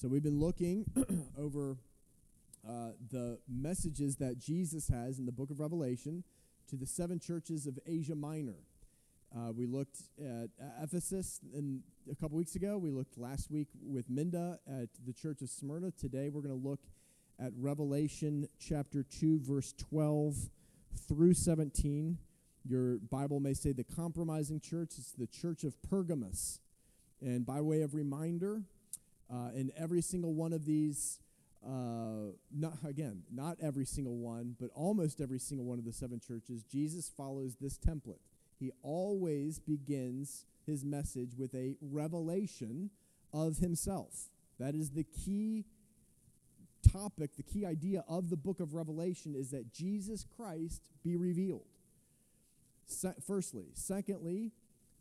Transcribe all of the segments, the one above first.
So we've been looking over uh, the messages that Jesus has in the book of Revelation to the seven churches of Asia Minor. Uh, we looked at Ephesus in, a couple weeks ago. We looked last week with Minda at the church of Smyrna. Today we're going to look at Revelation chapter 2, verse 12 through 17. Your Bible may say the compromising church. It's the church of Pergamos. And by way of reminder, uh, in every single one of these, uh, not again, not every single one, but almost every single one of the seven churches, Jesus follows this template. He always begins his message with a revelation of himself. That is the key topic, the key idea of the book of Revelation is that Jesus Christ be revealed. Se- firstly. Secondly,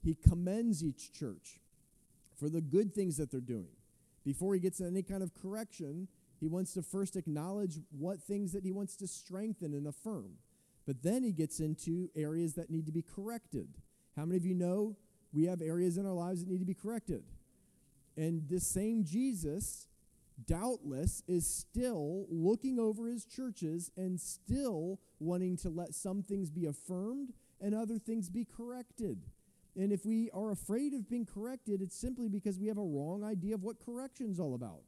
he commends each church for the good things that they're doing before he gets any kind of correction, he wants to first acknowledge what things that he wants to strengthen and affirm. But then he gets into areas that need to be corrected. How many of you know we have areas in our lives that need to be corrected? And this same Jesus, doubtless, is still looking over his churches and still wanting to let some things be affirmed and other things be corrected. And if we are afraid of being corrected, it's simply because we have a wrong idea of what correction's all about.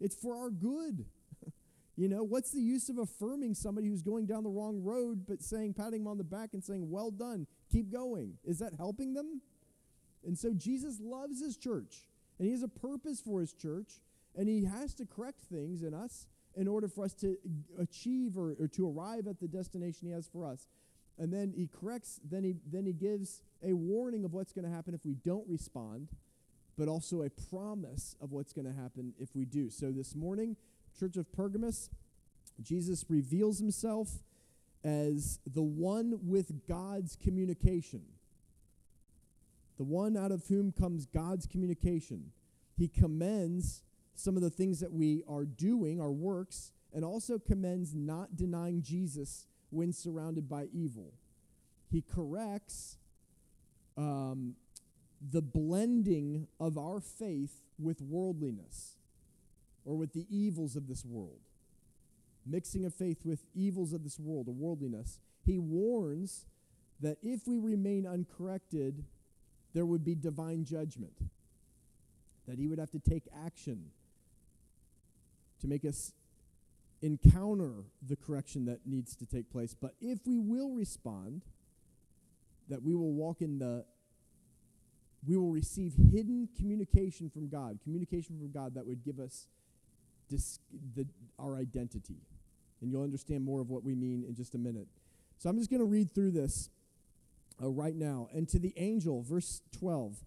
It's for our good. you know, what's the use of affirming somebody who's going down the wrong road but saying, patting them on the back and saying, well done, keep going? Is that helping them? And so Jesus loves his church, and he has a purpose for his church, and he has to correct things in us in order for us to achieve or, or to arrive at the destination he has for us and then he corrects then he then he gives a warning of what's going to happen if we don't respond but also a promise of what's going to happen if we do. So this morning church of pergamos jesus reveals himself as the one with god's communication. The one out of whom comes god's communication. He commends some of the things that we are doing our works and also commends not denying jesus when surrounded by evil. He corrects um, the blending of our faith with worldliness or with the evils of this world. Mixing of faith with evils of this world or worldliness. He warns that if we remain uncorrected, there would be divine judgment. That he would have to take action to make us encounter the correction that needs to take place. But if we will respond, that we will walk in the we will receive hidden communication from God, communication from God that would give us dis- the, our identity. And you'll understand more of what we mean in just a minute. So I'm just going to read through this uh, right now. And to the angel, verse 12,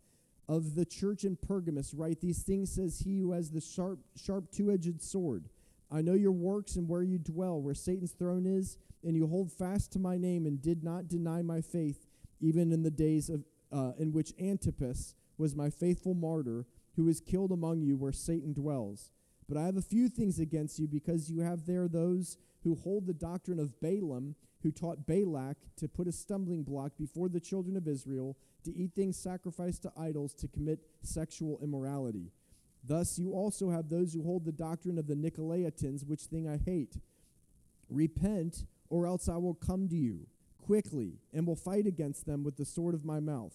of the church in Pergamos, write these things says he who has the sharp, sharp two edged sword. I know your works and where you dwell, where Satan's throne is, and you hold fast to my name and did not deny my faith, even in the days of uh, in which Antipas was my faithful martyr, who was killed among you where Satan dwells. But I have a few things against you, because you have there those who hold the doctrine of Balaam, who taught Balak to put a stumbling block before the children of Israel, to eat things sacrificed to idols, to commit sexual immorality. Thus, you also have those who hold the doctrine of the Nicolaitans, which thing I hate. Repent, or else I will come to you quickly and will fight against them with the sword of my mouth.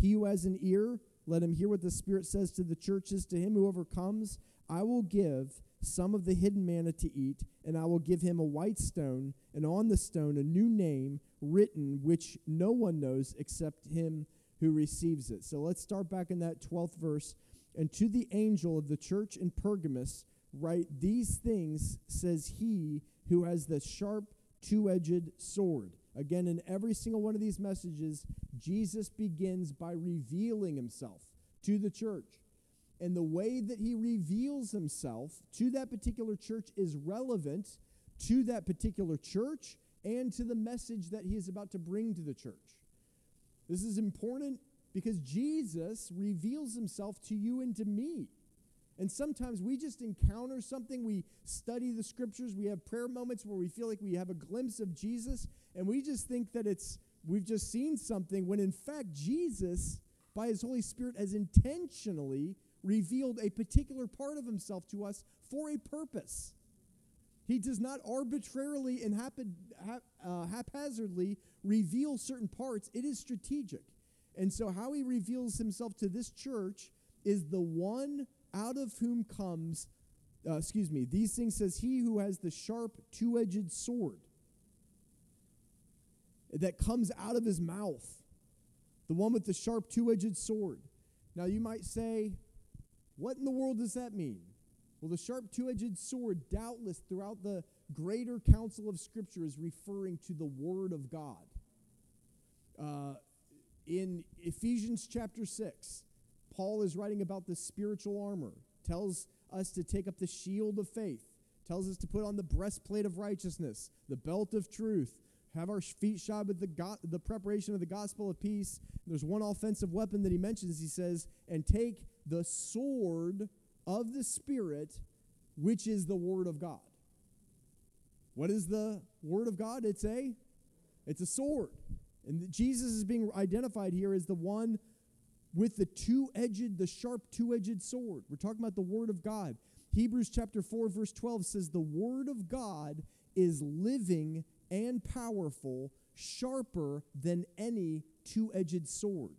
He who has an ear, let him hear what the Spirit says to the churches. To him who overcomes, I will give some of the hidden manna to eat, and I will give him a white stone, and on the stone a new name written, which no one knows except him who receives it. So let's start back in that 12th verse and to the angel of the church in Pergamos, write these things, says he who has the sharp, two edged sword. Again, in every single one of these messages, Jesus begins by revealing himself to the church. And the way that he reveals himself to that particular church is relevant to that particular church and to the message that he is about to bring to the church. This is important because Jesus reveals himself to you and to me. And sometimes we just encounter something, we study the scriptures, we have prayer moments where we feel like we have a glimpse of Jesus, and we just think that it's we've just seen something when in fact Jesus by his Holy Spirit has intentionally revealed a particular part of himself to us for a purpose. He does not arbitrarily and hap- uh, haphazardly reveal certain parts, it is strategic. And so, how he reveals himself to this church is the one out of whom comes, uh, excuse me, these things says, He who has the sharp two edged sword that comes out of his mouth, the one with the sharp two edged sword. Now, you might say, what in the world does that mean? Well, the sharp two edged sword, doubtless throughout the greater counsel of Scripture, is referring to the Word of God. Uh, in Ephesians chapter 6, Paul is writing about the spiritual armor, tells us to take up the shield of faith, tells us to put on the breastplate of righteousness, the belt of truth, have our feet shod with the, go- the preparation of the gospel of peace. There's one offensive weapon that he mentions. He says, and take the sword of the Spirit, which is the Word of God. What is the Word of God? It's a, it's a sword. And Jesus is being identified here as the one with the two-edged, the sharp two-edged sword. We're talking about the Word of God. Hebrews chapter 4, verse 12 says, The Word of God is living and powerful, sharper than any two edged sword,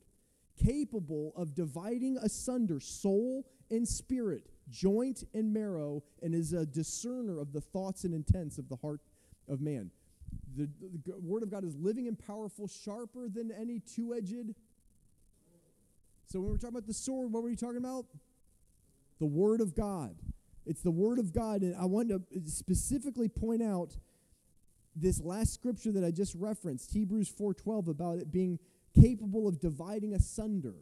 capable of dividing asunder soul and spirit, joint and marrow, and is a discerner of the thoughts and intents of the heart of man. The, the Word of God is living and powerful, sharper than any two edged. So when we're talking about the sword, what were you talking about? The Word of God. It's the Word of God. And I want to specifically point out this last scripture that I just referenced, Hebrews 4:12 about it being capable of dividing asunder,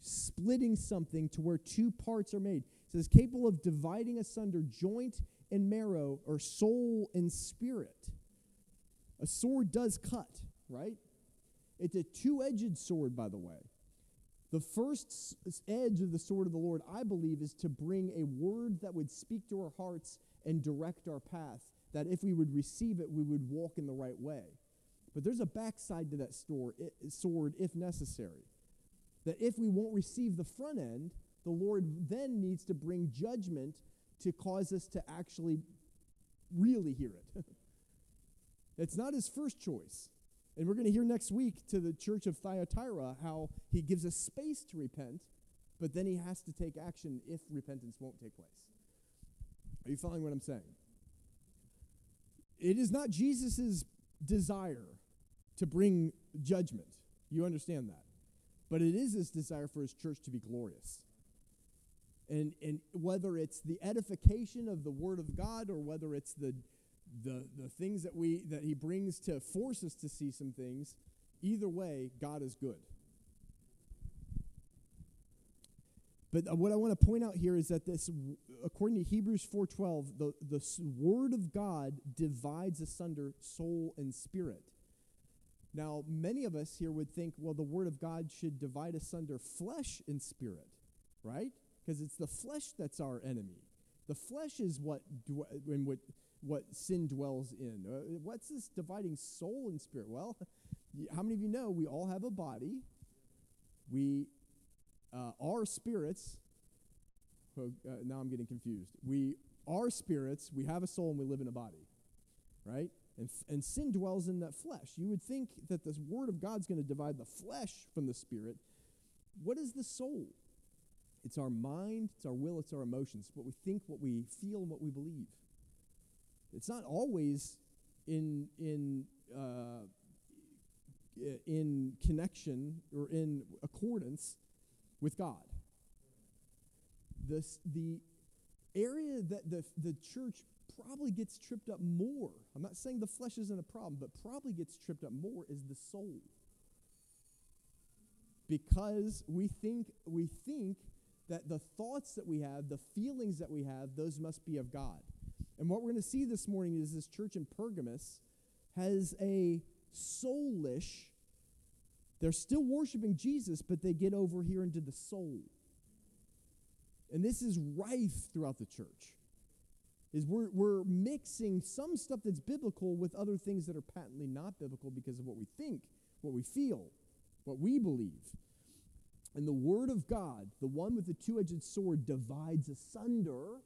splitting something to where two parts are made. It says capable of dividing asunder joint and marrow or soul and spirit. A sword does cut, right? It's a two-edged sword by the way. The first edge of the sword of the Lord, I believe, is to bring a word that would speak to our hearts and direct our path that if we would receive it, we would walk in the right way. But there's a backside to that store, sword if necessary. That if we won't receive the front end, the Lord then needs to bring judgment to cause us to actually really hear it. it's not his first choice. And we're going to hear next week to the church of Thyatira how he gives us space to repent, but then he has to take action if repentance won't take place. Are you following what I'm saying? It is not Jesus' desire to bring judgment. You understand that. But it is his desire for his church to be glorious. And, and whether it's the edification of the word of God or whether it's the, the, the things that, we, that he brings to force us to see some things, either way, God is good. But uh, what I want to point out here is that this, according to Hebrews 4:12, the, the word of God divides asunder soul and spirit. Now, many of us here would think, well, the word of God should divide asunder flesh and spirit, right? Because it's the flesh that's our enemy. The flesh is what in what what sin dwells in. Uh, what's this dividing soul and spirit? Well, how many of you know we all have a body? We uh, our spirits, uh, now I'm getting confused. We are spirits, we have a soul, and we live in a body, right? And, and sin dwells in that flesh. You would think that this word of God's going to divide the flesh from the spirit. What is the soul? It's our mind, it's our will, it's our emotions, what we think, what we feel, and what we believe. It's not always in in uh, in connection or in accordance with God. This, the area that the, the church probably gets tripped up more, I'm not saying the flesh isn't a problem, but probably gets tripped up more is the soul. Because we think, we think that the thoughts that we have, the feelings that we have, those must be of God. And what we're going to see this morning is this church in Pergamus has a soulish they're still worshiping Jesus, but they get over here into the soul. And this is rife throughout the church. Is we're, we're mixing some stuff that's biblical with other things that are patently not biblical because of what we think, what we feel, what we believe. And the word of God, the one with the two edged sword, divides asunder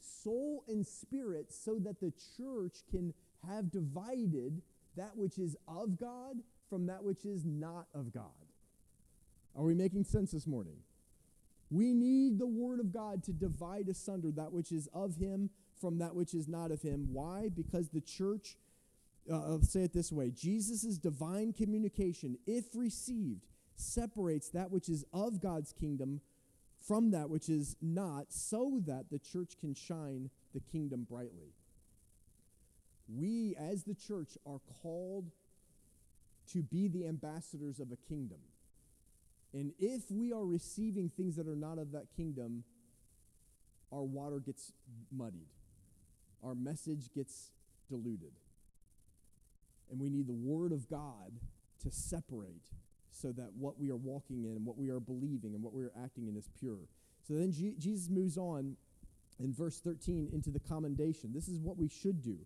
soul and spirit so that the church can have divided that which is of God from that which is not of God. Are we making sense this morning? We need the Word of God to divide asunder that which is of Him from that which is not of Him. Why? Because the church, uh, I'll say it this way Jesus' divine communication, if received, separates that which is of God's kingdom from that which is not, so that the church can shine the kingdom brightly. We, as the church, are called to be the ambassadors of a kingdom. And if we are receiving things that are not of that kingdom, our water gets muddied, our message gets diluted. And we need the Word of God to separate so that what we are walking in what we are believing and what we are acting in is pure. So then G- Jesus moves on in verse 13 into the commendation. This is what we should do.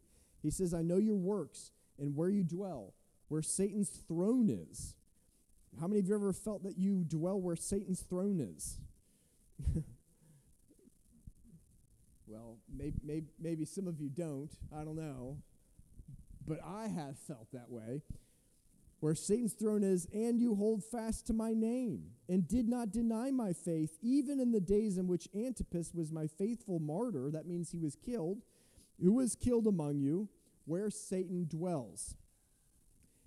He says, I know your works and where you dwell, where Satan's throne is. How many of you ever felt that you dwell where Satan's throne is? well, maybe, maybe some of you don't. I don't know. But I have felt that way. Where Satan's throne is, and you hold fast to my name, and did not deny my faith, even in the days in which Antipas was my faithful martyr. That means he was killed. Who was killed among you, where Satan dwells.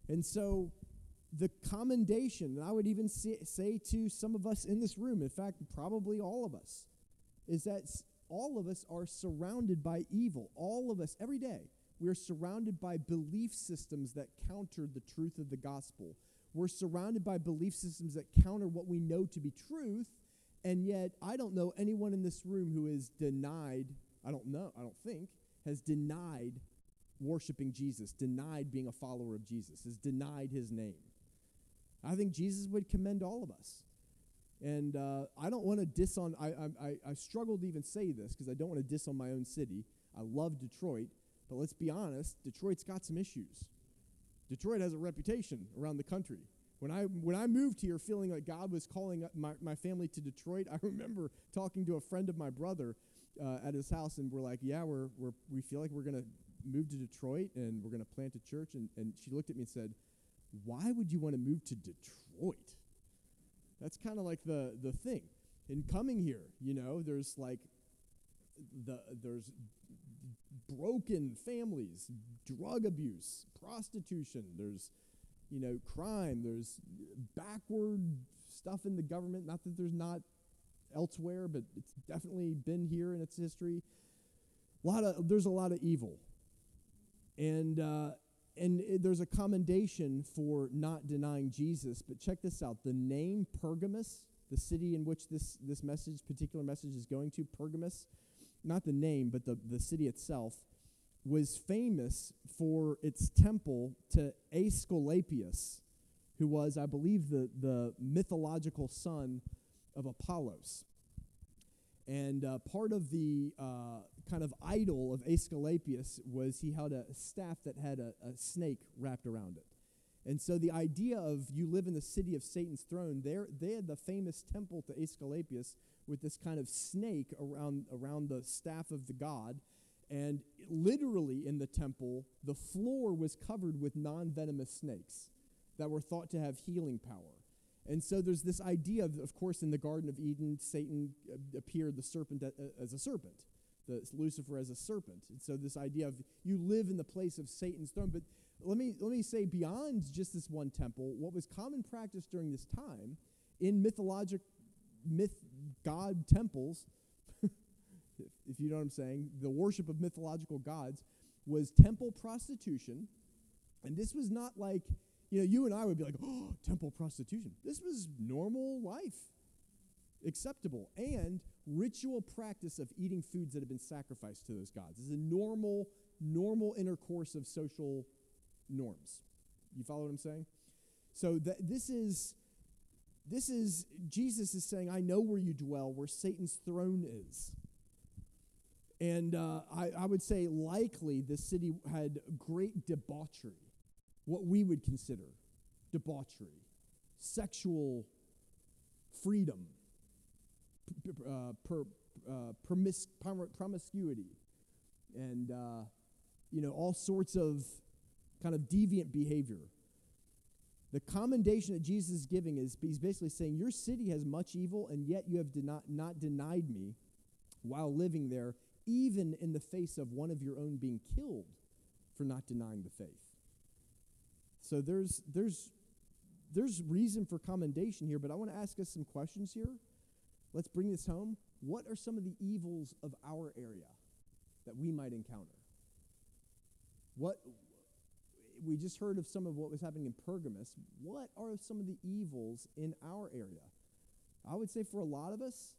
And so the commendation, and I would even say, say, to some of us in this room, in fact, probably all of us, is that all of us are surrounded by evil. All of us, every day, we are surrounded by belief systems that counter the truth of the gospel. We're surrounded by belief systems that counter what we know to be truth, and yet I don't know anyone in this room who is denied, I don't know, I don't think, has denied worshiping Jesus, denied being a follower of Jesus, has denied his name. I think Jesus would commend all of us. And uh, I don't want to diss on, I, I, I struggle to even say this because I don't want to diss on my own city. I love Detroit, but let's be honest, Detroit's got some issues. Detroit has a reputation around the country. When I, when I moved here feeling like God was calling my, my family to Detroit, I remember talking to a friend of my brother uh, at his house, and we're like, Yeah, we're, we're, we feel like we're going to move to Detroit and we're going to plant a church. And, and she looked at me and said, why would you want to move to Detroit? That's kind of like the the thing. In coming here, you know, there's like the there's broken families, drug abuse, prostitution, there's you know, crime, there's backward stuff in the government, not that there's not elsewhere, but it's definitely been here in its history. A lot of there's a lot of evil. And uh, and it, there's a commendation for not denying Jesus. But check this out: the name Pergamus, the city in which this this message, particular message, is going to, Pergamus, not the name, but the the city itself, was famous for its temple to Aesculapius, who was, I believe, the the mythological son of Apollos. And uh, part of the uh, kind of idol of Aesculapius was he held a staff that had a, a, snake wrapped around it. And so the idea of you live in the city of Satan's throne, there they had the famous temple to Aesculapius with this kind of snake around, around the staff of the god. And literally in the temple, the floor was covered with non venomous snakes that were thought to have healing power. And so there's this idea, of, of course, in the Garden of Eden, Satan uh, appeared the serpent as a serpent the Lucifer as a serpent. And so this idea of you live in the place of Satan's throne. But let me let me say beyond just this one temple, what was common practice during this time in mythologic myth god temples, if you know what I'm saying, the worship of mythological gods was temple prostitution. And this was not like, you know, you and I would be like, oh, temple prostitution. This was normal life acceptable and ritual practice of eating foods that have been sacrificed to those gods. This is a normal, normal intercourse of social norms. You follow what I'm saying? So that this is this is Jesus is saying, I know where you dwell, where Satan's throne is. And uh, I, I would say likely the city had great debauchery, what we would consider debauchery, sexual freedom, uh, per, uh, promis- promiscuity, and uh, you know all sorts of kind of deviant behavior. The commendation that Jesus is giving is he's basically saying, Your city has much evil, and yet you have not, not denied me while living there, even in the face of one of your own being killed for not denying the faith. So there's, there's, there's reason for commendation here, but I want to ask us some questions here. Let's bring this home. What are some of the evils of our area that we might encounter? What, we just heard of some of what was happening in Pergamus. What are some of the evils in our area? I would say for a lot of us,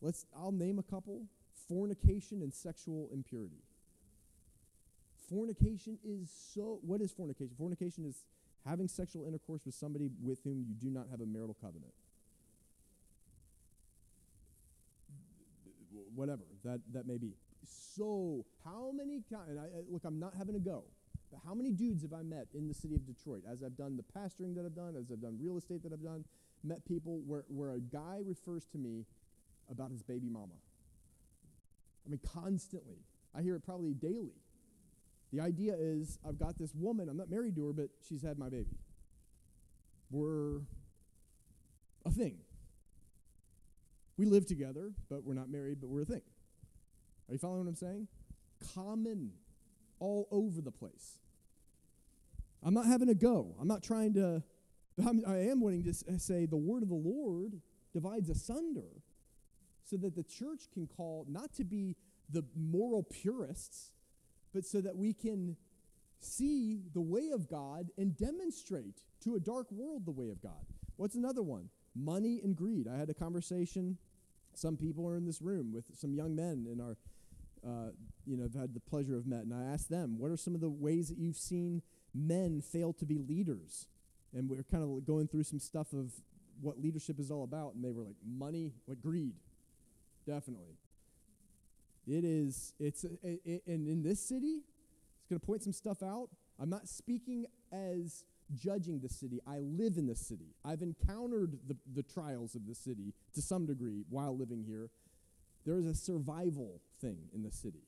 let's I'll name a couple. Fornication and sexual impurity. Fornication is so what is fornication? Fornication is having sexual intercourse with somebody with whom you do not have a marital covenant. Whatever that that may be. So, how many times? Look, I'm not having a go. But how many dudes have I met in the city of Detroit as I've done the pastoring that I've done, as I've done real estate that I've done, met people where, where a guy refers to me about his baby mama? I mean, constantly. I hear it probably daily. The idea is I've got this woman, I'm not married to her, but she's had my baby. We're a thing. We live together, but we're not married, but we're a thing. Are you following what I'm saying? Common all over the place. I'm not having a go. I'm not trying to, I'm, I am wanting to uh, say the word of the Lord divides asunder so that the church can call not to be the moral purists, but so that we can see the way of God and demonstrate to a dark world the way of God. What's another one? Money and greed. I had a conversation, some people are in this room with some young men in our, uh, you know, have had the pleasure of met, and I asked them, what are some of the ways that you've seen men fail to be leaders? And we are kind of going through some stuff of what leadership is all about, and they were like, money, like greed, definitely. It is, it's, it, it, and in this city, it's going to point some stuff out. I'm not speaking as judging the city. I live in the city. I've encountered the, the trials of the city to some degree while living here. There is a survival thing in the city.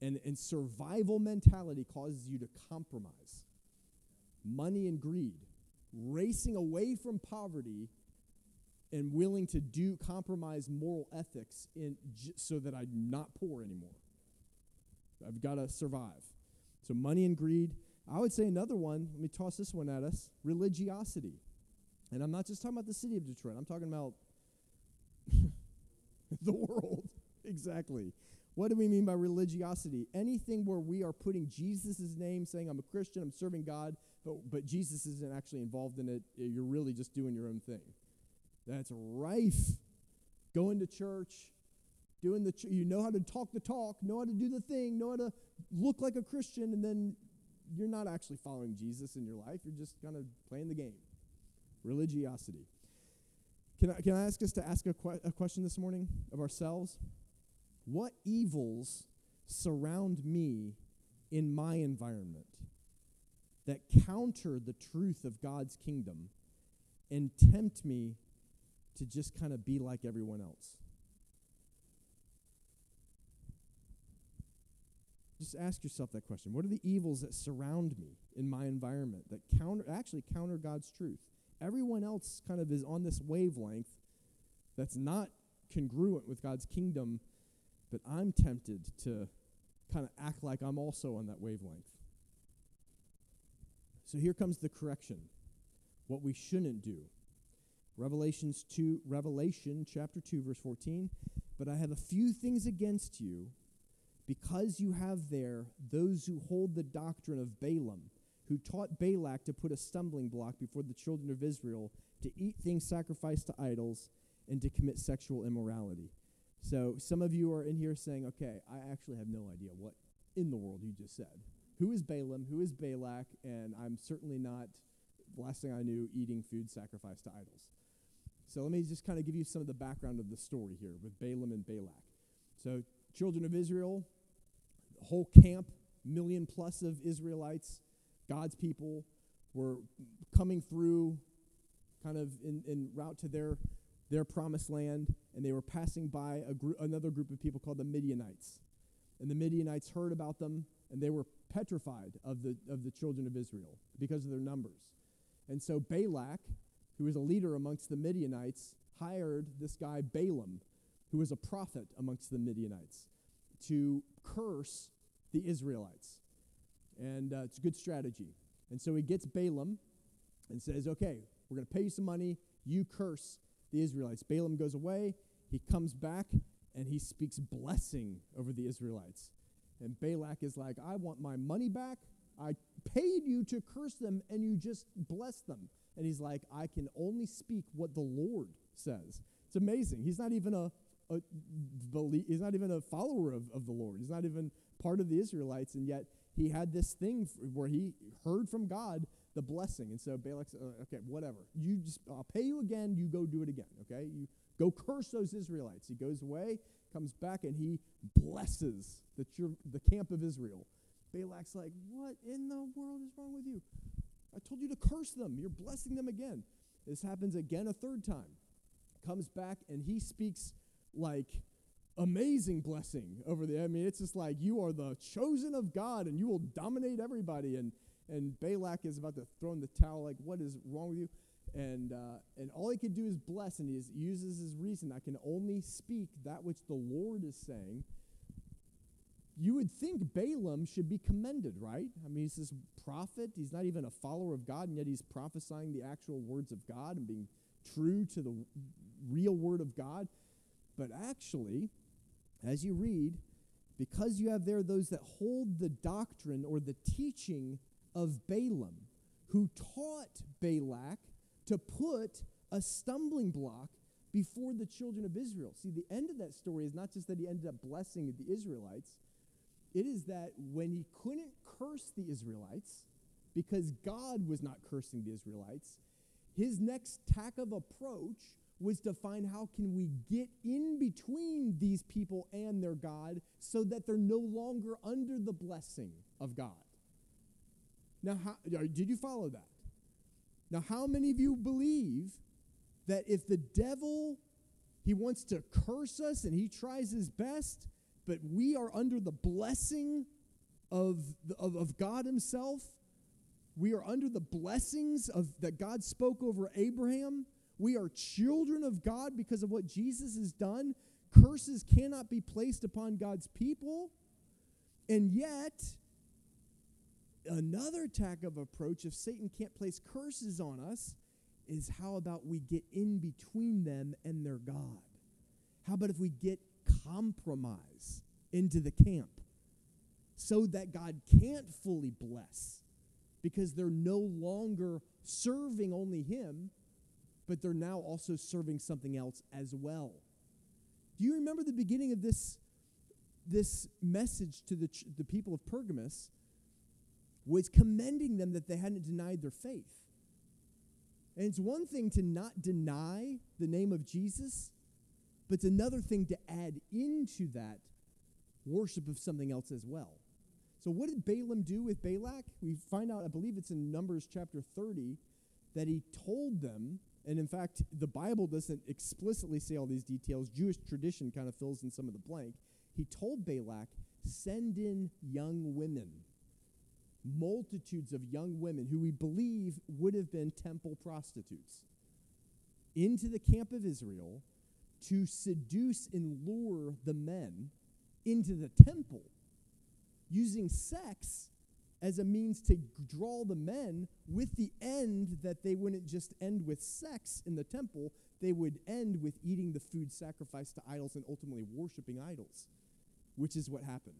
And, and survival mentality causes you to compromise. Money and greed, racing away from poverty and willing to do compromise moral ethics in j- so that I'm not poor anymore. I've got to survive. So money and greed. I would say another one, let me toss this one at us, religiosity. And I'm not just talking about the city of Detroit. I'm talking about the world. Exactly. What do we mean by religiosity? Anything where we are putting Jesus' name, saying, I'm a Christian, I'm serving God, but, but Jesus isn't actually involved in it. Eh, you're really just doing your own thing. That's rife. Going to church, doing the, ch- you know how to talk the talk, know how to do the thing, know how to look like a Christian, and then you're not actually following Jesus in your life. You're just kind of playing the game. Religiosity. Can I, can I ask us to ask a, que- a question this morning of ourselves? What evils surround me in my environment that counter the truth of God's kingdom and tempt me to just kind of be like everyone else? Just ask yourself that question. What are the evils that surround me in my environment that counter actually counter God's truth? Everyone else kind of is on this wavelength that's not congruent with God's kingdom, but I'm tempted to kind of act like I'm also on that wavelength. So here comes the correction. What we shouldn't do. Revelations 2 Revelation chapter 2 verse 14, but I have a few things against you because you have there those who hold the doctrine of Balaam, who taught Balak to put a stumbling block before the children of Israel to eat things sacrificed to idols and to commit sexual immorality. So some of you are in here saying, okay, I actually have no idea what in the world you just said. Who is Balaam? Who is Balak? And I'm certainly not, the last thing I knew, eating food sacrificed to idols. So let me just kind of give you some of the background of the story here with Balaam and Balak. So, children of Israel, whole camp, million plus of Israelites, God's people, were coming through kind of in, in route to their, their promised land, and they were passing by a group, another group of people called the Midianites. And the Midianites heard about them, and they were petrified of the, of the children of Israel because of their numbers. And so Balak, who was a leader amongst the Midianites, hired this guy Balaam, who was a prophet amongst the Midianites, to curse the Israelites. And uh, it's a good strategy. And so he gets Balaam and says, Okay, we're going to pay you some money. You curse the Israelites. Balaam goes away. He comes back and he speaks blessing over the Israelites. And Balak is like, I want my money back. I paid you to curse them and you just bless them. And he's like, I can only speak what the Lord says. It's amazing. He's not even a, a he's not even a follower of, of the Lord. He's not even part of the Israelites, and yet he had this thing where he heard from God the blessing. And so Balak's, uh, okay, whatever. You just, I'll pay you again. You go do it again. Okay, you go curse those Israelites. He goes away, comes back, and he blesses the the camp of Israel. Balak's like, what in the world is wrong with you? I told you to curse them. You're blessing them again. This happens again a third time. Comes back and he speaks like amazing blessing over the. I mean, it's just like you are the chosen of God and you will dominate everybody. And and Balak is about to throw in the towel, like, what is wrong with you? And uh, and all he could do is bless, and he uses his reason. I can only speak that which the Lord is saying. You would think Balaam should be commended, right? I mean, he's this prophet. He's not even a follower of God, and yet he's prophesying the actual words of God and being true to the real word of God. But actually, as you read, because you have there those that hold the doctrine or the teaching of Balaam, who taught Balak to put a stumbling block before the children of Israel. See, the end of that story is not just that he ended up blessing the Israelites, it is that when he couldn't curse the Israelites, because God was not cursing the Israelites, his next tack of approach was to find how can we get in between these people and their God so that they're no longer under the blessing of God. Now, how, did you follow that? Now, how many of you believe that if the devil he wants to curse us and he tries his best, but we are under the blessing of, of, of God Himself. We are under the blessings of that God spoke over Abraham. We are children of God because of what Jesus has done. Curses cannot be placed upon God's people. And yet, another tack of approach, if Satan can't place curses on us, is how about we get in between them and their God? How about if we get compromise into the camp so that God can't fully bless because they're no longer serving only Him, but they're now also serving something else as well. Do you remember the beginning of this, this message to the, ch- the people of Pergamus? Was commending them that they hadn't denied their faith. And it's one thing to not deny the name of Jesus, but it's another thing to add into that worship of something else as well. So, what did Balaam do with Balak? We find out, I believe it's in Numbers chapter 30, that he told them and in fact, the Bible doesn't explicitly say all these details. Jewish tradition kind of fills in some of the blank. He told Balak, send in young women, multitudes of young women who we believe would have been temple prostitutes, into the camp of Israel to seduce and lure the men into the temple, using sex as a means to draw the men with the end that they wouldn't just end with sex in the temple, they would end with eating the food sacrificed to idols and ultimately worshiping idols, which is what happened.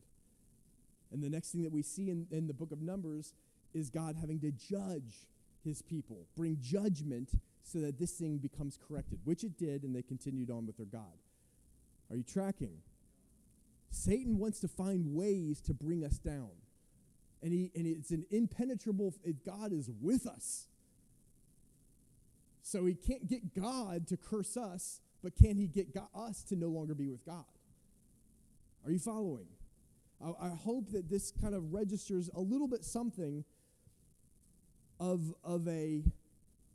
And the next thing that we see in, in the book of Numbers is God having to judge his people, bring judgment so that this thing becomes corrected, which it did, and they continued on with their God. Are you tracking? Satan wants to find ways to bring us down and, he, and it's an impenetrable, God is with us. So he can't get God to curse us, but can he get God, us to no longer be with God? Are you following? I, I hope that this kind of registers a little bit something of, of a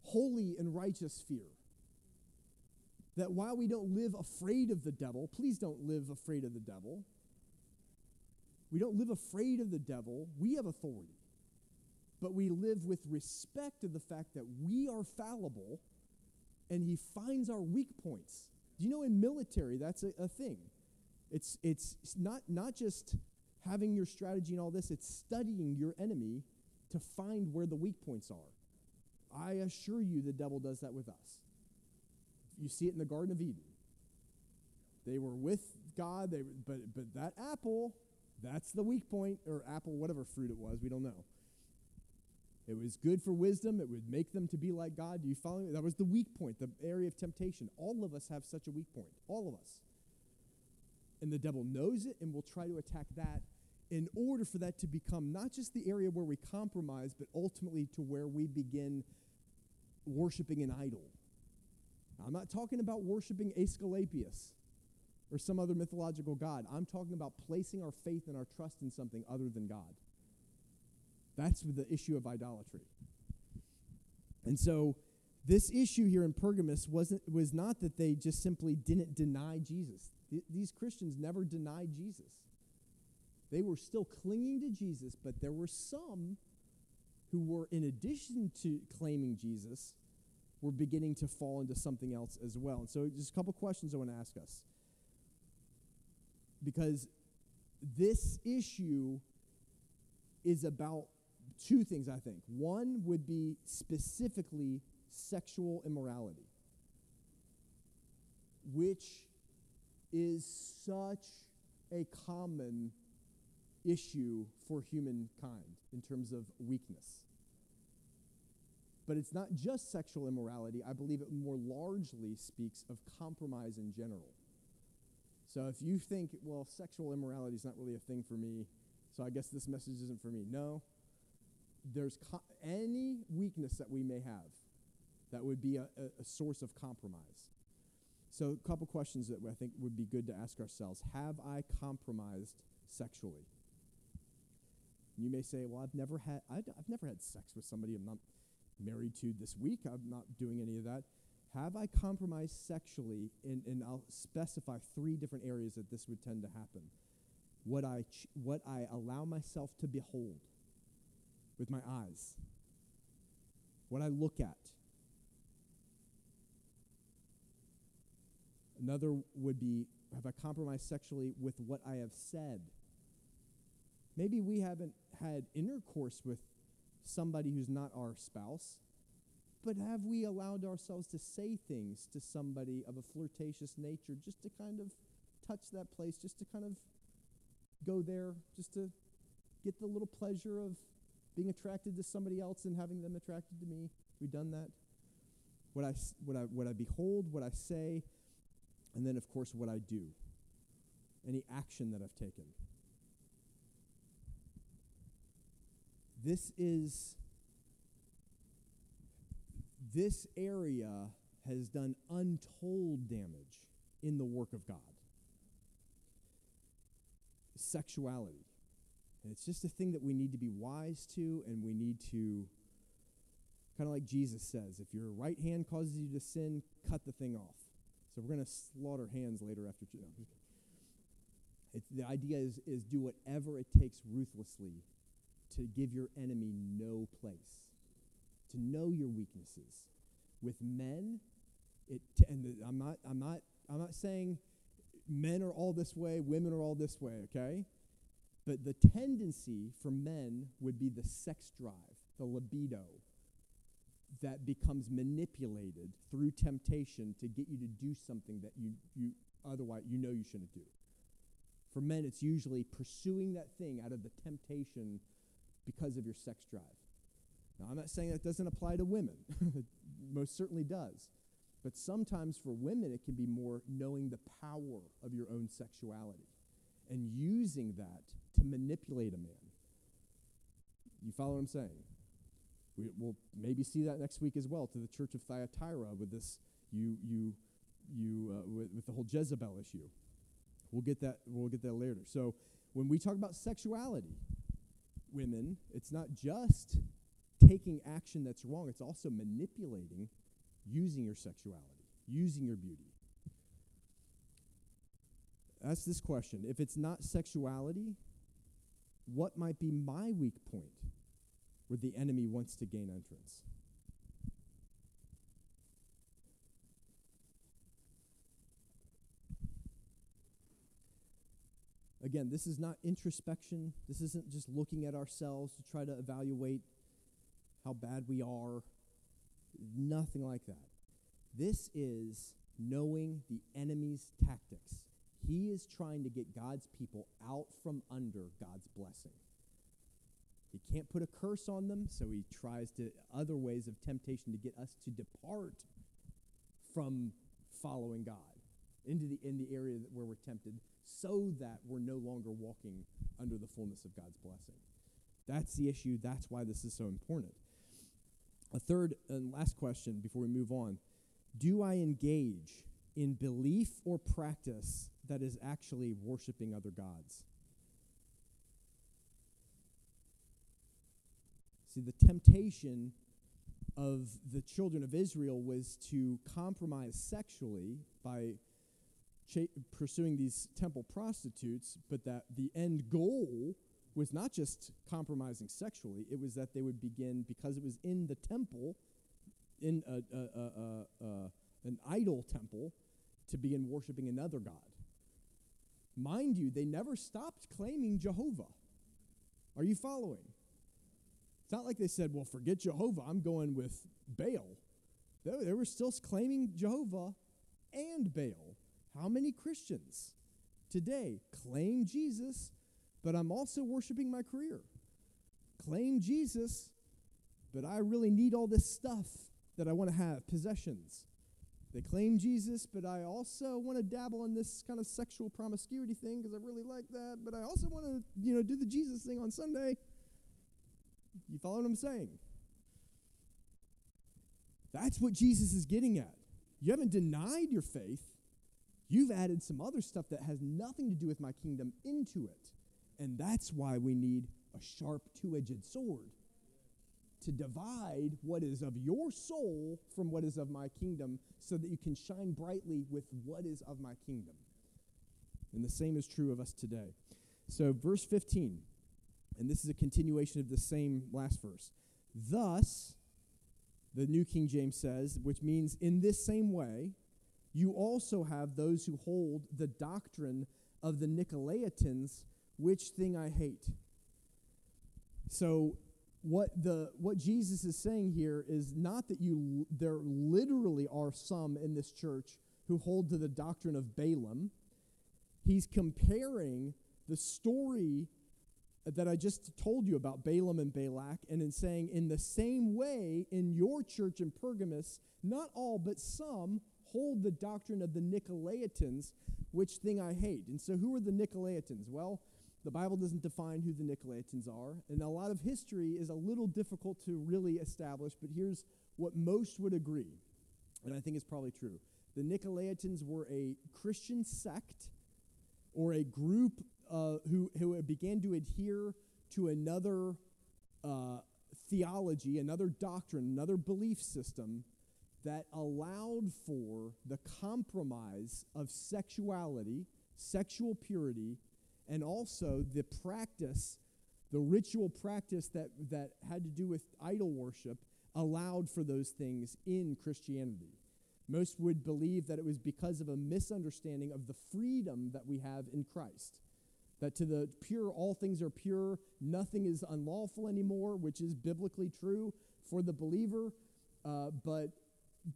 holy and righteous fear. That while we don't live afraid of the devil, please don't live afraid of the devil. We don't live afraid of the devil. We have authority. But we live with respect of the fact that we are fallible and he finds our weak points. Do you know in military that's a, a thing? It's, it's not, not just having your strategy and all this, it's studying your enemy to find where the weak points are. I assure you the devil does that with us. You see it in the Garden of Eden. They were with God, they, but, but that apple, that's the weak point, or apple, whatever fruit it was, we don't know. It was good for wisdom. It would make them to be like God. Do you follow me? That was the weak point, the area of temptation. All of us have such a weak point. All of us. And the devil knows it and will try to attack that in order for that to become not just the area where we compromise, but ultimately to where we begin worshiping an idol. I'm not talking about worshiping Asclepius or some other mythological god. I'm talking about placing our faith and our trust in something other than God. That's the issue of idolatry. And so this issue here in Pergamus wasn't was not that they just simply didn't deny Jesus. Th- these Christians never denied Jesus. They were still clinging to Jesus, but there were some who were in addition to claiming Jesus were beginning to fall into something else as well. And so just a couple questions I want to ask us. Because this issue is about two things, I think. One would be specifically sexual immorality, which is such a common issue for humankind in terms of weakness. But it's not just sexual immorality. I believe it more largely speaks of compromise in general. So if you think, well, sexual immorality is not really a thing for me, so I guess this message isn't for me. No, there's co- any weakness that we may have that would be a, a, a source of compromise. So, a couple questions that I think would be good to ask ourselves Have I compromised sexually? You may say, Well, I've never had, I've, I've never had sex with somebody I'm not married to this week. I'm not doing any of that. Have I compromised sexually? And, and I'll specify three different areas that this would tend to happen. What I, ch- what I allow myself to behold, with my eyes, what I look at. Another would be have I compromised sexually with what I have said? Maybe we haven't had intercourse with somebody who's not our spouse, but have we allowed ourselves to say things to somebody of a flirtatious nature just to kind of touch that place, just to kind of go there, just to get the little pleasure of being attracted to somebody else and having them attracted to me. We done that. What I, what I, what I behold, what I say, and then, of course, what I do. Any action that I've taken. This is, this area has done untold damage in the work of God. Sexuality. And it's just a thing that we need to be wise to, and we need to, kind of like Jesus says, if your right hand causes you to sin, cut the thing off. So we're going to slaughter hands later after. It's, the idea is, is do whatever it takes ruthlessly to give your enemy no place, to know your weaknesses. With men, it t- and the, I'm not I'm not I'm not saying men are all this way, women are all this way. Okay, but the tendency for men would be the sex drive, the libido, that becomes manipulated through temptation to get you to do something that you, you otherwise you know you shouldn't do. For men, it's usually pursuing that thing out of the temptation because of your sex drive. Now, I'm not saying that doesn't apply to women. it most certainly does. But sometimes for women, it can be more knowing the power of your own sexuality and using that to manipulate a man. You follow what I'm saying? We, will maybe see that next week as well to the church of Thyatira with this you you you uh, with, with, the whole Jezebel issue. We'll get that we'll get that later. So when we talk about sexuality, women, it's not just taking action that's wrong, it's also manipulating using your sexuality, using your beauty. Ask this question if it's not sexuality, what might be my weak point where the enemy wants to gain entrance? Again, this is not introspection. This isn't just looking at ourselves to try to evaluate how bad we are. Nothing like that. This is knowing the enemy's tactics. He is trying to get God's people out from under God's blessing. He can't put a curse on them, so he tries to other ways of temptation to get us to depart from following God into the in the area where we're tempted so that we're no longer walking under the fullness of God's blessing. That's the issue. That's why this is so important. A third and last question before we move on Do I engage in belief or practice that is actually worshiping other gods? See, the temptation of the children of Israel was to compromise sexually by cha- pursuing these temple prostitutes, but that the end goal was not just compromising sexually, it was that they would begin, because it was in the temple, in a, a, a, an idol temple, to begin worshiping another God. Mind you, they never stopped claiming Jehovah. Are you following? It's not like they said, well, forget Jehovah, I'm going with Baal. They, they were still claiming Jehovah and Baal. How many Christians today claim Jesus, but I'm also worshiping my career? Claim Jesus, but I really need all this stuff that I want to have, possessions. They claim Jesus, but I also want to dabble in this kind of sexual promiscuity thing because I really like that, but I also want to, you know, do the Jesus thing on Sunday. You follow what I'm saying? That's what Jesus is getting at. You haven't denied your faith. You've added some other stuff that has nothing to do with my kingdom into it. And that's why we need a sharp two edged sword to divide what is of your soul from what is of my kingdom so that you can shine brightly with what is of my kingdom. And the same is true of us today. So, verse 15, and this is a continuation of the same last verse. Thus, the New King James says, which means in this same way, you also have those who hold the doctrine of the Nicolaitans, which thing I hate. So, what the what Jesus is saying here is not that you there literally are some in this church who hold to the doctrine of Balaam. He's comparing the story that I just told you about Balaam and Balak, and in saying, in the same way, in your church in Pergamus, not all, but some hold the doctrine of the Nicolaitans, which thing I hate. And so, who are the Nicolaitans? Well, the Bible doesn't define who the Nicolaitans are, and a lot of history is a little difficult to really establish, but here's what most would agree, and I think it's probably true. The Nicolaitans were a Christian sect or a group uh, who, who began to adhere to another uh, theology, another doctrine, another belief system that allowed for the compromise of sexuality, sexual purity, and also the practice, the ritual practice that, that had to do with idol worship, allowed for those things in Christianity. Most would believe that it was because of a misunderstanding of the freedom that we have in Christ. That to the pure, all things are pure, nothing is unlawful anymore, which is biblically true for the believer. Uh, but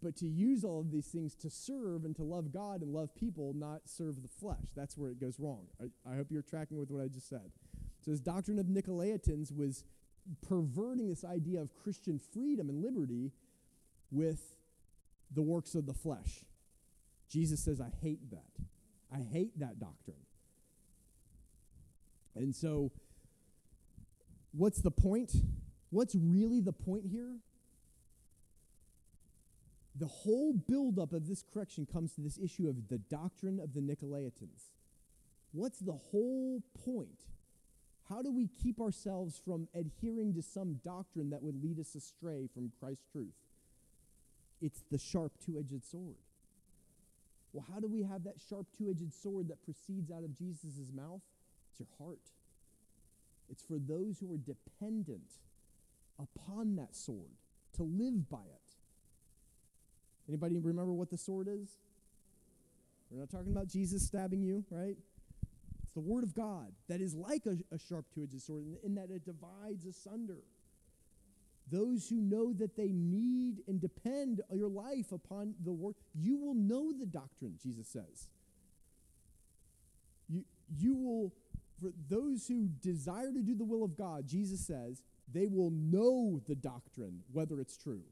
but to use all of these things to serve and to love God and love people, not serve the flesh. That's where it goes wrong. I, I hope you're tracking with what I just said. So, this doctrine of Nicolaitans was perverting this idea of Christian freedom and liberty with the works of the flesh. Jesus says, I hate that. I hate that doctrine. And so, what's the point? What's really the point here? The whole buildup of this correction comes to this issue of the doctrine of the Nicolaitans. What's the whole point? How do we keep ourselves from adhering to some doctrine that would lead us astray from Christ's truth? It's the sharp two edged sword. Well, how do we have that sharp two edged sword that proceeds out of Jesus' mouth? It's your heart. It's for those who are dependent upon that sword to live by it. Anybody remember what the sword is? We're not talking about Jesus stabbing you, right? It's the word of God that is like a, a sharp two edged sword in, in that it divides asunder. Those who know that they need and depend your life upon the word, you will know the doctrine, Jesus says. You, you will, for those who desire to do the will of God, Jesus says, they will know the doctrine, whether it's true.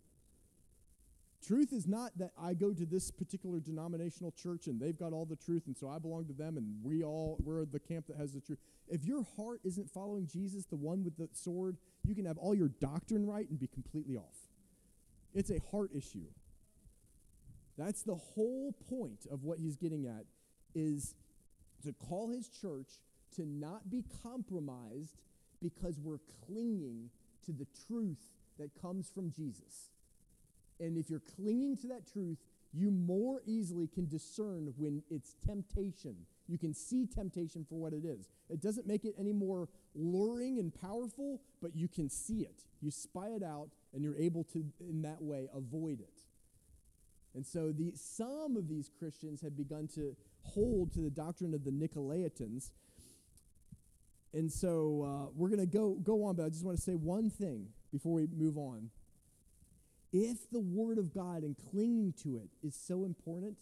Truth is not that I go to this particular denominational church and they've got all the truth and so I belong to them and we all we're the camp that has the truth. If your heart isn't following Jesus, the one with the sword, you can have all your doctrine right and be completely off. It's a heart issue. That's the whole point of what he's getting at is to call his church to not be compromised because we're clinging to the truth that comes from Jesus. And if you're clinging to that truth, you more easily can discern when it's temptation. You can see temptation for what it is. It doesn't make it any more luring and powerful, but you can see it. You spy it out, and you're able to, in that way, avoid it. And so the, some of these Christians have begun to hold to the doctrine of the Nicolaitans. And so uh, we're going to go go on, but I just want to say one thing before we move on. If the Word of God and clinging to it is so important,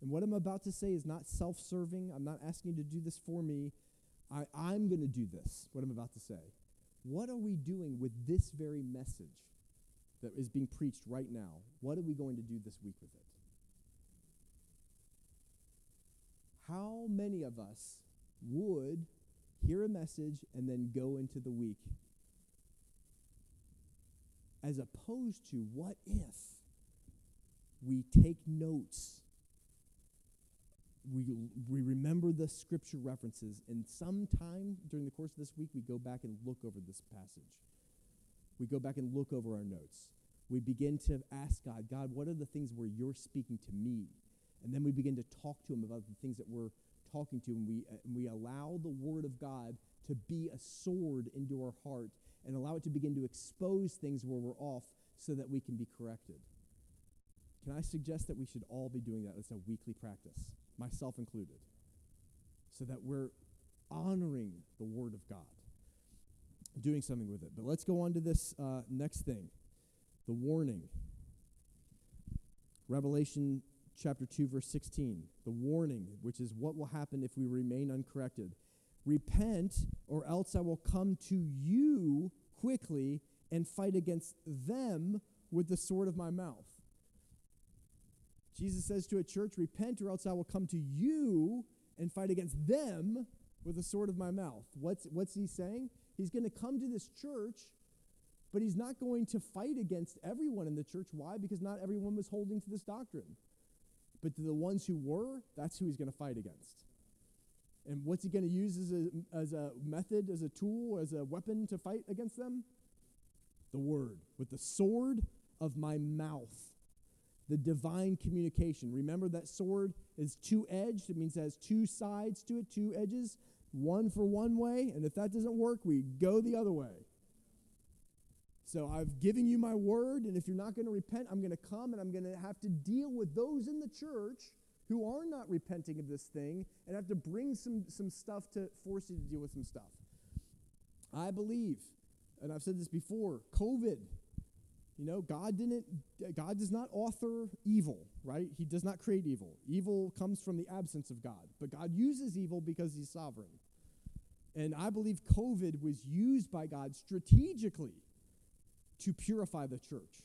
and what I'm about to say is not self serving, I'm not asking you to do this for me. I, I'm going to do this, what I'm about to say. What are we doing with this very message that is being preached right now? What are we going to do this week with it? How many of us would hear a message and then go into the week as opposed to what if we take notes we, we remember the scripture references and sometime during the course of this week we go back and look over this passage. We go back and look over our notes. We begin to ask god god what are the things where you're speaking to me? And then we begin to talk to him about the things that we're talking to and we, uh, and we allow the word of god to be a sword into our heart and allow it to begin to expose things where we're off so that we can be corrected. Can I suggest that we should all be doing that as a weekly practice, myself included, so that we're honoring the Word of God, doing something with it. But let's go on to this uh, next thing the warning. Revelation chapter 2, verse 16. The warning, which is what will happen if we remain uncorrected. Repent, or else I will come to you quickly and fight against them with the sword of my mouth. Jesus says to a church, Repent, or else I will come to you and fight against them with the sword of my mouth. What's, what's he saying? He's going to come to this church, but he's not going to fight against everyone in the church. Why? Because not everyone was holding to this doctrine. But to the ones who were, that's who he's going to fight against. And what's he going to use as a, as a method, as a tool, as a weapon to fight against them? The word. With the sword of my mouth. The divine communication. Remember that sword is two edged. It means it has two sides to it, two edges, one for one way. And if that doesn't work, we go the other way. So I've given you my word, and if you're not going to repent, I'm going to come and I'm going to have to deal with those in the church who are not repenting of this thing and have to bring some, some stuff to force you to deal with some stuff. I believe, and I've said this before, COVID. You know, God didn't God does not author evil, right? He does not create evil. Evil comes from the absence of God. But God uses evil because he's sovereign. And I believe COVID was used by God strategically to purify the church.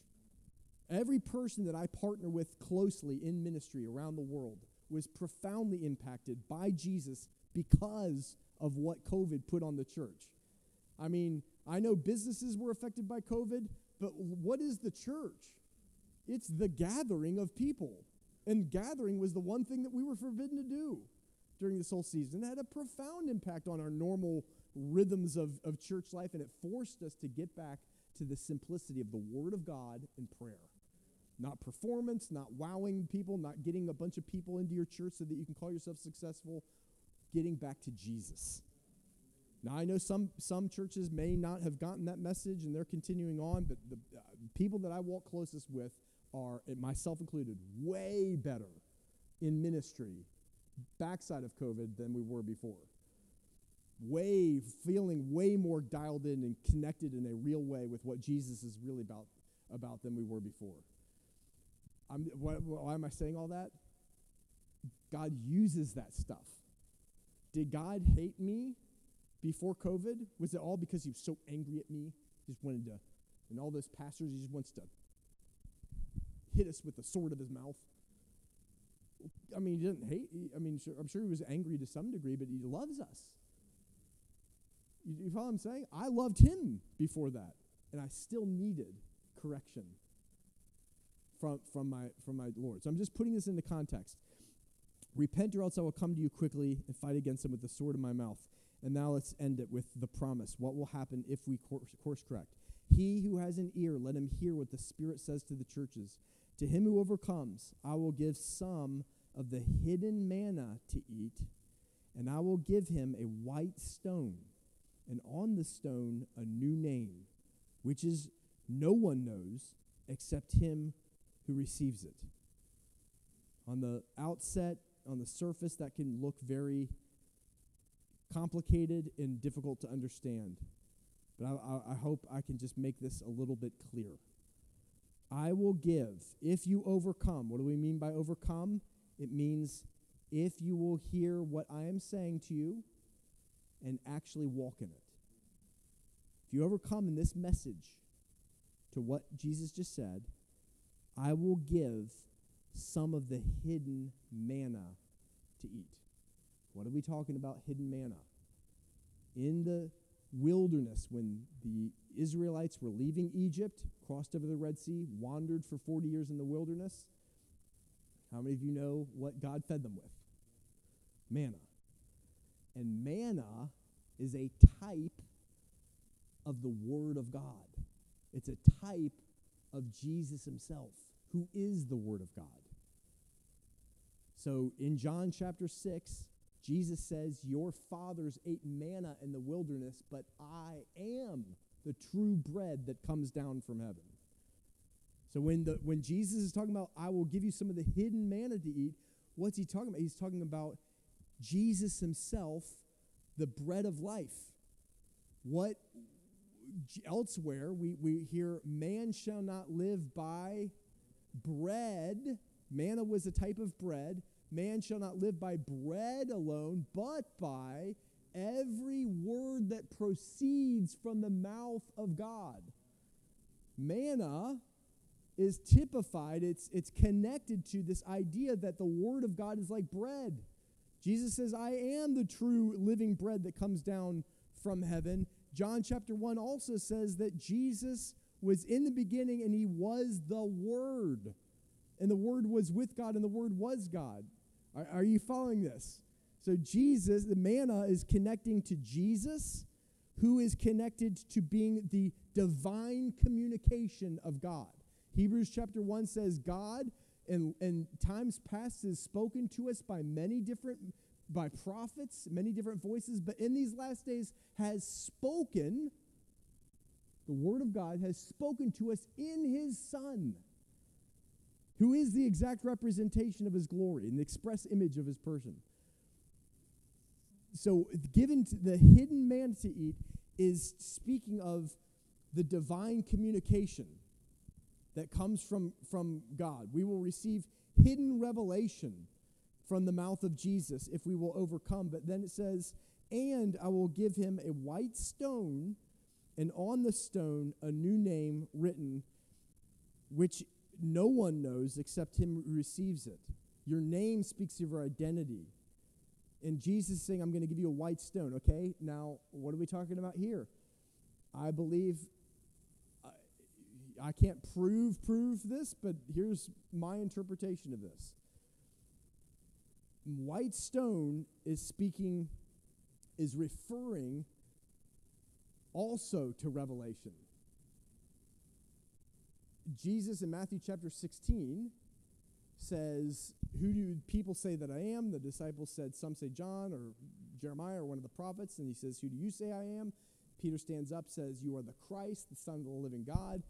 Every person that I partner with closely in ministry around the world was profoundly impacted by Jesus because of what COVID put on the church. I mean, I know businesses were affected by COVID, but what is the church? It's the gathering of people. And gathering was the one thing that we were forbidden to do. during this whole season. It had a profound impact on our normal rhythms of, of church life, and it forced us to get back to the simplicity of the Word of God and prayer. Not performance, not wowing people, not getting a bunch of people into your church so that you can call yourself successful, getting back to Jesus. Now, I know some, some churches may not have gotten that message and they're continuing on, but the uh, people that I walk closest with are, myself included, way better in ministry backside of COVID than we were before. Way, feeling way more dialed in and connected in a real way with what Jesus is really about, about than we were before. I'm, why, why am I saying all that? God uses that stuff. Did God hate me before COVID? Was it all because he was so angry at me? He just wanted to, and all those pastors, he just wants to hit us with the sword of his mouth. I mean, he didn't hate. I mean, sure, I'm sure he was angry to some degree, but he loves us. You, you follow what I'm saying? I loved him before that, and I still needed correction from, from, my, from my Lord. So I'm just putting this into context. Repent, or else I will come to you quickly and fight against them with the sword in my mouth. And now let's end it with the promise. What will happen if we course, course correct? He who has an ear, let him hear what the Spirit says to the churches. To him who overcomes, I will give some of the hidden manna to eat, and I will give him a white stone, and on the stone a new name, which is no one knows except him who receives it. On the outset, on the surface, that can look very complicated and difficult to understand. But I, I, I, hope I can just make this a little bit clear. I will give if you overcome. What do we mean by overcome? It means if you will hear what I am saying to you and actually walk in it. If you overcome in this message to what Jesus just said, I will give some of the hidden manna to eat. What are we talking about, hidden manna? In the wilderness, when the Israelites were leaving Egypt, crossed over the Red Sea, wandered for 40 years in the wilderness, how many of you know what God fed them with? Manna. And manna is a type of the Word of God. It's a type of Jesus himself, who is the Word of God. So in John chapter 6, Jesus says, Your fathers ate manna in the wilderness, but I am the true bread that comes down from heaven. So when, the, when Jesus is talking about, I will give you some of the hidden manna to eat, what's he talking about? He's talking about Jesus himself, the bread of life. What elsewhere we, we hear, man shall not live by bread. Manna was a type of bread. Man shall not live by bread alone, but by every word that proceeds from the mouth of God. Manna is typified, it's, it's connected to this idea that the Word of God is like bread. Jesus says, I am the true living bread that comes down from heaven. John chapter 1 also says that Jesus was in the beginning and he was the Word. And the Word was with God and the Word was God. Are, are you following this? So, Jesus, the manna is connecting to Jesus, who is connected to being the divine communication of God. Hebrews chapter 1 says, God in, in times past has spoken to us by many different by prophets, many different voices, but in these last days has spoken, the Word of God has spoken to us in His Son who is the exact representation of his glory and the express image of his person. So, given to the hidden man to eat is speaking of the divine communication that comes from, from God. We will receive hidden revelation from the mouth of Jesus if we will overcome. But then it says, And I will give him a white stone, and on the stone a new name written, which no one knows except him who receives it. Your name speaks of your identity. And Jesus is saying, I'm going to give you a white stone. Okay, now what are we talking about here? I believe I, I can't prove prove this, but here's my interpretation of this. white stone is speaking, is referring also to revelation. Jesus in Matthew chapter 16 says, Who do people say that I am? The disciples said, Some say John or Jeremiah or one of the prophets. And he says, Who do you say I am? Peter stands up, says, You are the Christ, the Son of the living God.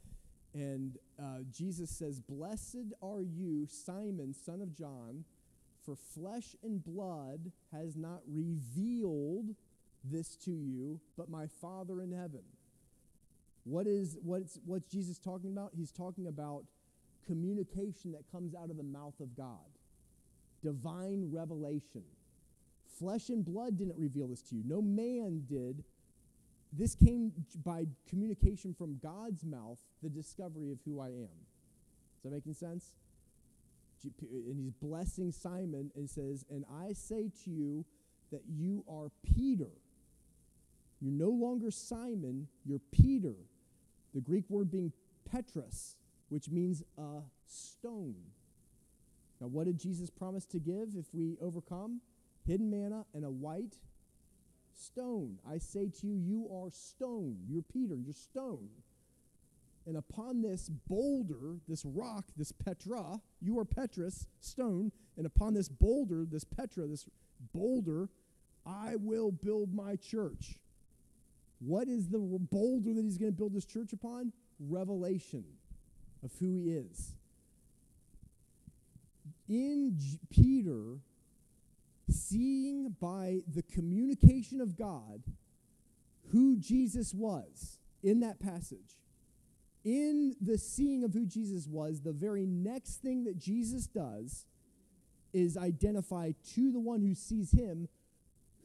And uh, Jesus says, Blessed are you, Simon, son of John, for flesh and blood has not revealed this to you, but my Father in heaven. What is what's what's Jesus talking about? He's talking about communication that comes out of the mouth of God. Divine revelation. Flesh and blood didn't reveal this to you. No man did. This came by communication from God's mouth, the discovery of who I am. Is that making sense? And he's blessing Simon and says, And I say to you that you are Peter. You're no longer Simon, you're Peter. The Greek word being Petros, which means a stone. Now, what did Jesus promise to give if we overcome? Hidden manna and a white stone. I say to you, you are stone. You're Peter, you're stone. And upon this boulder, this rock, this Petra, you are Petros, stone, and upon this boulder, this Petra, this boulder, I will build my church. What is the boulder that he's going to build this church upon? Revelation of who he is. In J- Peter, seeing by the communication of God who Jesus was in that passage, in the seeing of who Jesus was, the very next thing that Jesus does is identify to the one who sees him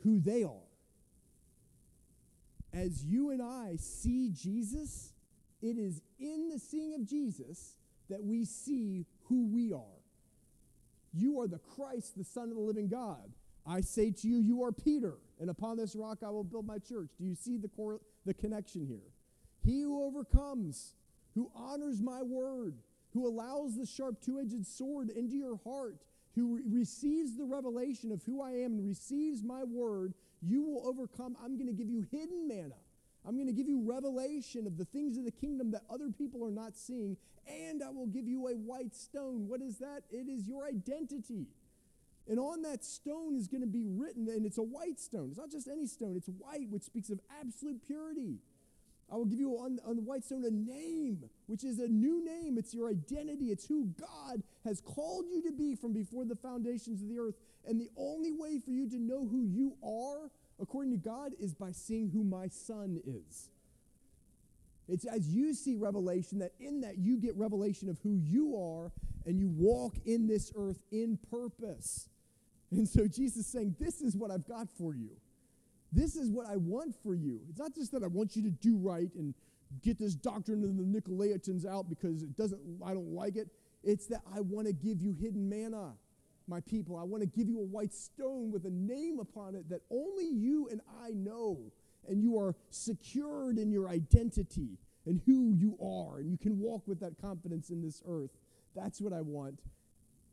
who they are. As you and I see Jesus, it is in the seeing of Jesus that we see who we are. You are the Christ, the Son of the living God. I say to you, you are Peter, and upon this rock I will build my church. Do you see the, cor- the connection here? He who overcomes, who honors my word, who allows the sharp two edged sword into your heart, who re- receives the revelation of who I am and receives my word, you will overcome. I'm going to give you hidden manna. I'm going to give you revelation of the things of the kingdom that other people are not seeing, and I will give you a white stone. What is that? It is your identity. And on that stone is going to be written, and it's a white stone. It's not just any stone, it's white, which speaks of absolute purity. I will give you on, on the white stone a name, which is a new name. It's your identity. It's who God has called you to be from before the foundations of the earth. And the only way for you to know who you are, according to God, is by seeing who my son is. It's as you see revelation that in that you get revelation of who you are and you walk in this earth in purpose. And so Jesus is saying, This is what I've got for you. This is what I want for you. It's not just that I want you to do right and get this doctrine of the Nicolaitans out because it doesn't I don't like it. It's that I want to give you hidden manna, my people. I want to give you a white stone with a name upon it that only you and I know. And you are secured in your identity and who you are, and you can walk with that confidence in this earth. That's what I want.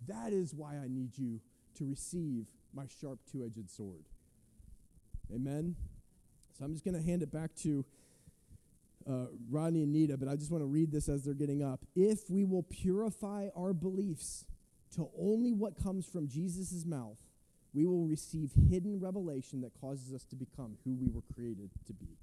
That is why I need you to receive my sharp two edged sword. Amen. So I'm just going to hand it back to uh, Rodney and Nita, but I just want to read this as they're getting up. If we will purify our beliefs to only what comes from Jesus' mouth, we will receive hidden revelation that causes us to become who we were created to be.